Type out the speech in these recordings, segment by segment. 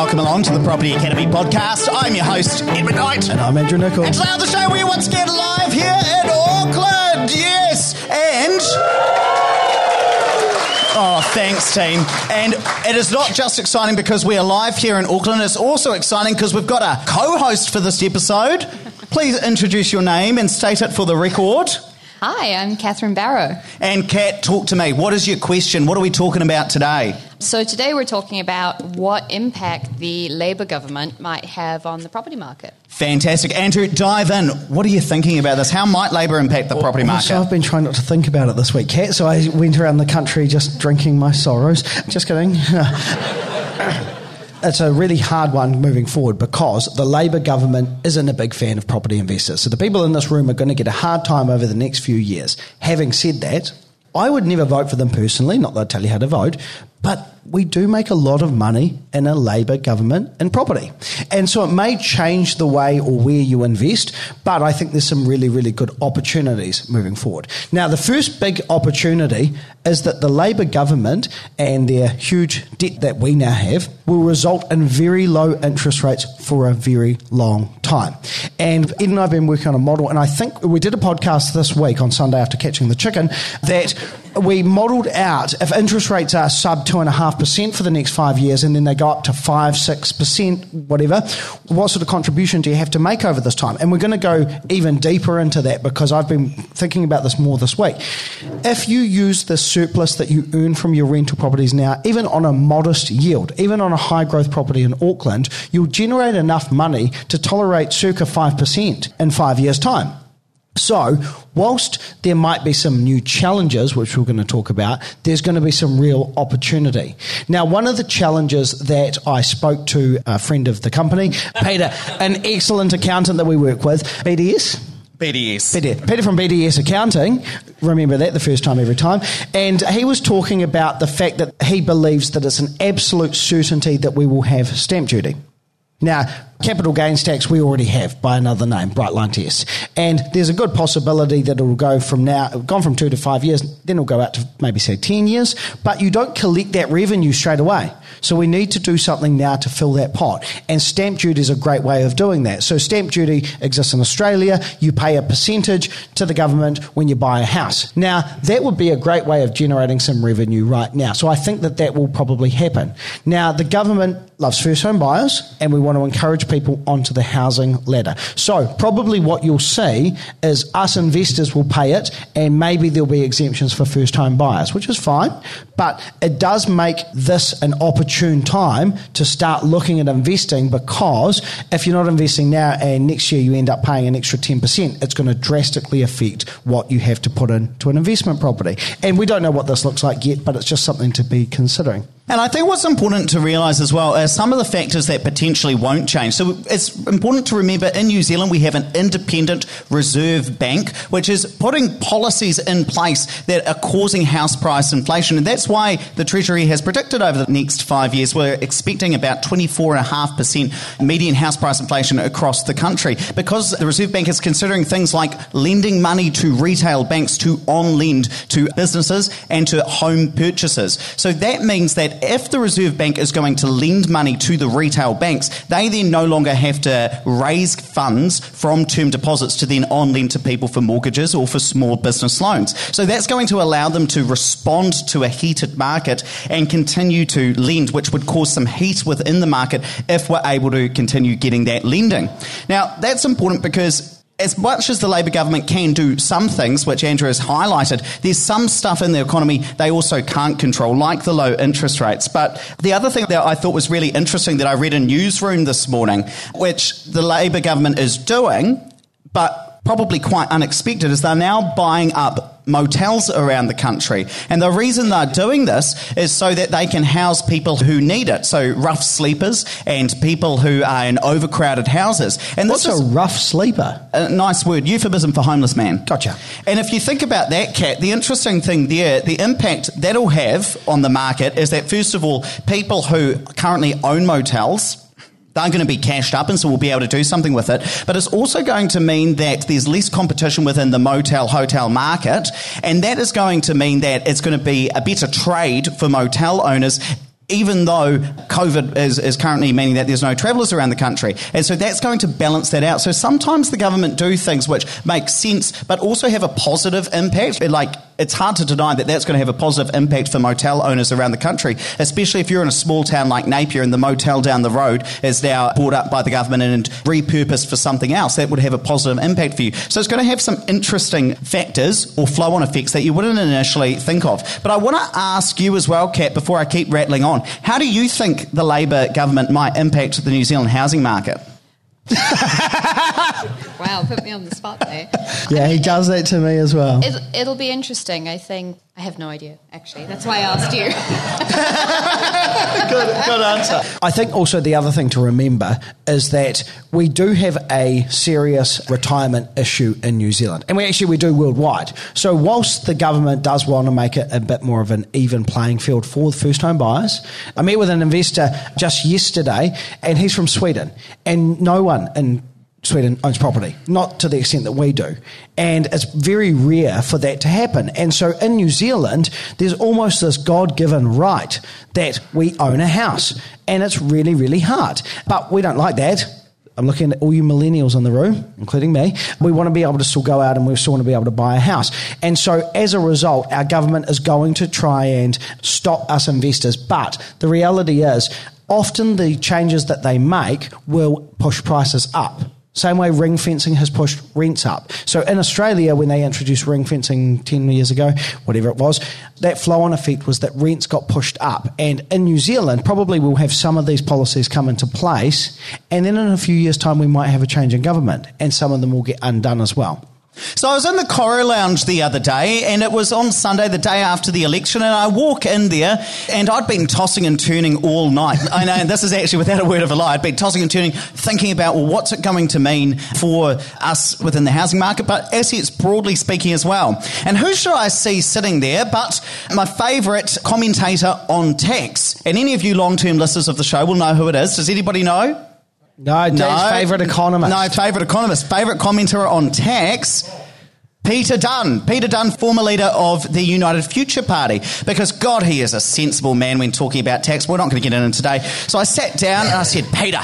welcome along to the Property Academy podcast. I'm your host, Ed McKnight. And I'm Andrew Nicol. And today on the show, we are once again live here in Auckland. Yes. And. Oh, thanks, team. And it is not just exciting because we are live here in Auckland, it's also exciting because we've got a co host for this episode. Please introduce your name and state it for the record. Hi, I'm Katherine Barrow. And Kat, talk to me. What is your question? What are we talking about today? So, today we're talking about what impact the Labour government might have on the property market. Fantastic. Andrew, dive in. What are you thinking about this? How might Labour impact the property market? So I've been trying not to think about it this week, Kat. So I went around the country just drinking my sorrows. Just kidding. it's a really hard one moving forward because the Labour government isn't a big fan of property investors. So the people in this room are going to get a hard time over the next few years. Having said that, I would never vote for them personally, not that I'd tell you how to vote, but we do make a lot of money in a Labour government and property. And so it may change the way or where you invest, but I think there's some really, really good opportunities moving forward. Now, the first big opportunity is that the Labour government and their huge debt that we now have will result in very low interest rates for a very long time. And Ed and I have been working on a model, and I think we did a podcast this week on Sunday after catching the chicken that we modelled out if interest rates are sub 2.5% for the next five years and then they go up to 5 6%, whatever, what sort of contribution do you have to make over this time? And we're going to go even deeper into that because I've been thinking about this more this week. If you use the surplus that you earn from your rental properties now, even on a modest yield, even on a high growth property in Auckland, you'll generate enough money to tolerate circa 5% in five years' time. So, whilst there might be some new challenges, which we're going to talk about, there's going to be some real opportunity. Now, one of the challenges that I spoke to a friend of the company, Peter, an excellent accountant that we work with, BDS. BDS. Peter, Peter from BDS Accounting, remember that the first time every time. And he was talking about the fact that he believes that it's an absolute certainty that we will have stamp duty. Now, capital gains tax we already have by another name, Brightline test. And there's a good possibility that it will go from now, gone from two to five years, then it'll go out to maybe say 10 years, but you don't collect that revenue straight away. So we need to do something now to fill that pot. And stamp duty is a great way of doing that. So stamp duty exists in Australia. You pay a percentage to the government when you buy a house. Now, that would be a great way of generating some revenue right now. So I think that that will probably happen. Now, the government loves first home buyers and we want to encourage people onto the housing ladder. So probably what you'll see is us investors will pay it and maybe there'll be exemptions for first home buyers, which is fine, but it does make this an opportune time to start looking at investing because if you're not investing now and next year you end up paying an extra 10%, it's going to drastically affect what you have to put into an investment property. And we don't know what this looks like yet, but it's just something to be considering. And I think what's important to realise as well are some of the factors that potentially won't change. So it's important to remember in New Zealand we have an independent reserve bank, which is putting policies in place that are causing house price inflation. And that's why the Treasury has predicted over the next five years we're expecting about 24.5% median house price inflation across the country because the Reserve Bank is considering things like lending money to retail banks to on lend to businesses and to home purchases. So that means that if the Reserve Bank is going to lend money to the retail banks, they then no longer have to raise funds from term deposits to then on lend to people for mortgages or for small business loans. So that's going to allow them to respond to a heated market and continue to lend, which would cause some heat within the market if we're able to continue getting that lending. Now, that's important because as much as the Labour government can do some things, which Andrew has highlighted, there's some stuff in the economy they also can't control, like the low interest rates. But the other thing that I thought was really interesting that I read in Newsroom this morning, which the Labour government is doing, but probably quite unexpected, is they're now buying up motels around the country. And the reason they're doing this is so that they can house people who need it. So rough sleepers and people who are in overcrowded houses. And What's a rough sleeper? A nice word, euphemism for homeless man. Gotcha. And if you think about that, Kat, the interesting thing there, the impact that'll have on the market is that first of all, people who currently own motels they're going to be cashed up, and so we'll be able to do something with it. But it's also going to mean that there's less competition within the motel hotel market, and that is going to mean that it's going to be a better trade for motel owners even though COVID is, is currently meaning that there's no travellers around the country. And so that's going to balance that out. So sometimes the government do things which make sense, but also have a positive impact. Like, it's hard to deny that that's going to have a positive impact for motel owners around the country, especially if you're in a small town like Napier and the motel down the road is now bought up by the government and repurposed for something else. That would have a positive impact for you. So it's going to have some interesting factors or flow on effects that you wouldn't initially think of. But I want to ask you as well, Kat, before I keep rattling on, how do you think the Labour government might impact the New Zealand housing market? wow, put me on the spot there. Yeah, he does that to me as well. It, it'll be interesting. I think I have no idea. Actually, that's why I asked you. good, good answer. I think also the other thing to remember is that we do have a serious retirement issue in New Zealand, and we actually we do worldwide. So whilst the government does want to make it a bit more of an even playing field for first home buyers, I met with an investor just yesterday, and he's from Sweden, and no one in Sweden owns property, not to the extent that we do. And it's very rare for that to happen. And so in New Zealand, there's almost this God given right that we own a house. And it's really, really hard. But we don't like that. I'm looking at all you millennials in the room, including me. We want to be able to still go out and we still want to be able to buy a house. And so as a result, our government is going to try and stop us investors. But the reality is, often the changes that they make will push prices up. Same way ring fencing has pushed rents up. So in Australia, when they introduced ring fencing 10 years ago, whatever it was, that flow on effect was that rents got pushed up. And in New Zealand, probably we'll have some of these policies come into place. And then in a few years' time, we might have a change in government and some of them will get undone as well. So I was in the Koru Lounge the other day, and it was on Sunday, the day after the election, and I walk in there, and I'd been tossing and turning all night. I know, and this is actually without a word of a lie. I'd been tossing and turning, thinking about, well, what's it going to mean for us within the housing market, but assets broadly speaking as well. And who should I see sitting there but my favourite commentator on tax? And any of you long-term listeners of the show will know who it is. Does anybody know? No, Dave's favourite economist. No, favourite economist. Favourite commenter on tax. Peter Dunne. Peter Dunne, former leader of the United Future Party. Because, God, he is a sensible man when talking about tax. We're not going to get into today. So I sat down and I said, Peter,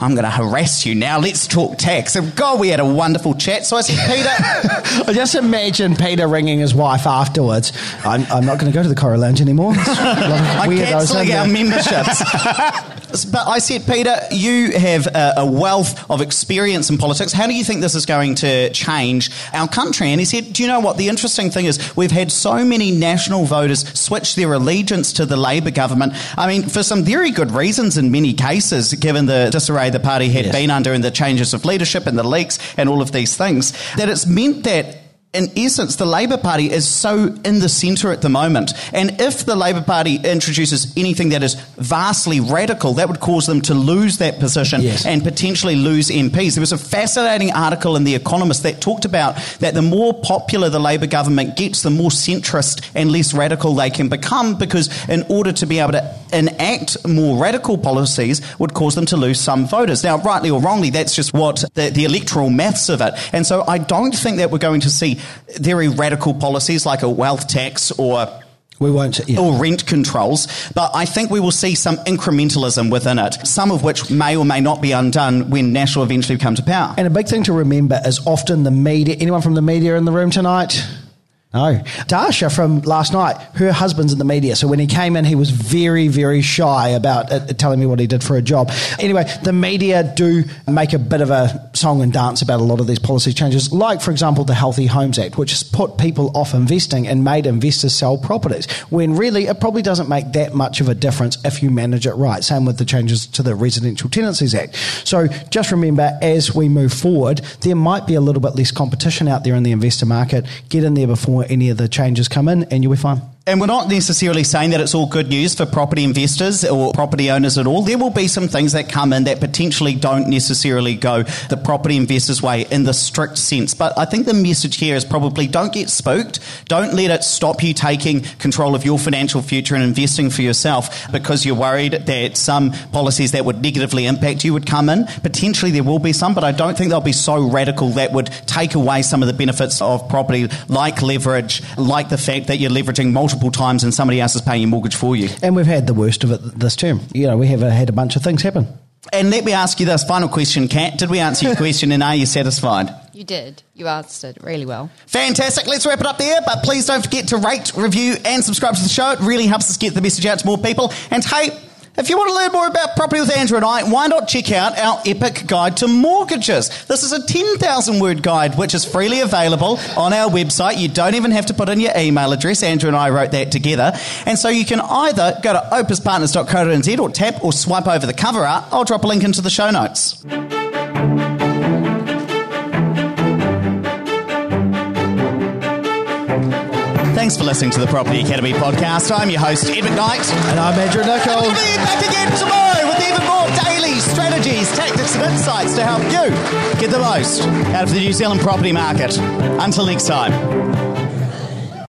I'm going to harass you now. Let's talk tax. And God, we had a wonderful chat. So I said, Peter. I just imagine Peter ringing his wife afterwards. I'm, I'm not going to go to the Koru Lounge anymore. I'm cancelling our memberships. but I said, Peter, you have a, a, wealth of experience in politics. How do you think this is going to change our country? And he said, Do you know what? The interesting thing is, we've had so many national voters switch their allegiance to the Labour government. I mean, for some very good reasons in many cases, given the disarray the party had yes. been under and the changes of leadership and the leaks and all of these things, that it's meant that in essence, the Labour Party is so in the centre at the moment. And if the Labour Party introduces anything that is vastly radical, that would cause them to lose that position yes. and potentially lose MPs. There was a fascinating article in The Economist that talked about that the more popular the Labour government gets, the more centrist and less radical they can become because in order to be able to enact more radical policies would cause them to lose some voters. Now, rightly or wrongly, that's just what the, the electoral maths of it. And so I don't think that we're going to see very radical policies like a wealth tax or we won't, yeah. or rent controls, but I think we will see some incrementalism within it, some of which may or may not be undone when National eventually come to power. And a big thing to remember is often the media. Anyone from the media in the room tonight? No. Dasha from last night, her husband's in the media. So when he came in, he was very, very shy about uh, telling me what he did for a job. Anyway, the media do make a bit of a song and dance about a lot of these policy changes, like, for example, the Healthy Homes Act, which has put people off investing and made investors sell properties, when really it probably doesn't make that much of a difference if you manage it right. Same with the changes to the Residential Tenancies Act. So just remember, as we move forward, there might be a little bit less competition out there in the investor market. Get in there before any of the changes come in, and you'll be fine. And we're not necessarily saying that it's all good news for property investors or property owners at all. There will be some things that come in that potentially don't necessarily go the property investors' way in the strict sense. But I think the message here is probably don't get spooked. Don't let it stop you taking control of your financial future and investing for yourself because you're worried that some policies that would negatively impact you would come in. Potentially there will be some, but I don't think they'll be so radical that would take away some of the benefits of property, like leverage, like the fact that you're leveraging multiple multiple times and somebody else is paying your mortgage for you. And we've had the worst of it this term. You know, we have had a bunch of things happen. And let me ask you this final question, Kat. Did we answer your question and are you satisfied? You did. You answered really well. Fantastic. Let's wrap it up there. But please don't forget to rate, review, and subscribe to the show. It really helps us get the message out to more people. And hey, if you want to learn more about property with Andrew and I, why not check out our epic guide to mortgages? This is a 10,000 word guide which is freely available on our website. You don't even have to put in your email address. Andrew and I wrote that together. And so you can either go to opuspartners.co.nz or tap or swipe over the cover art. I'll drop a link into the show notes. Thanks for listening to the Property Academy podcast. I'm your host, Ed McKnight. And I'm Andrew Nicol. We'll be back again tomorrow with even more daily strategies, tactics, and insights to help you get the most out of the New Zealand property market. Until next time.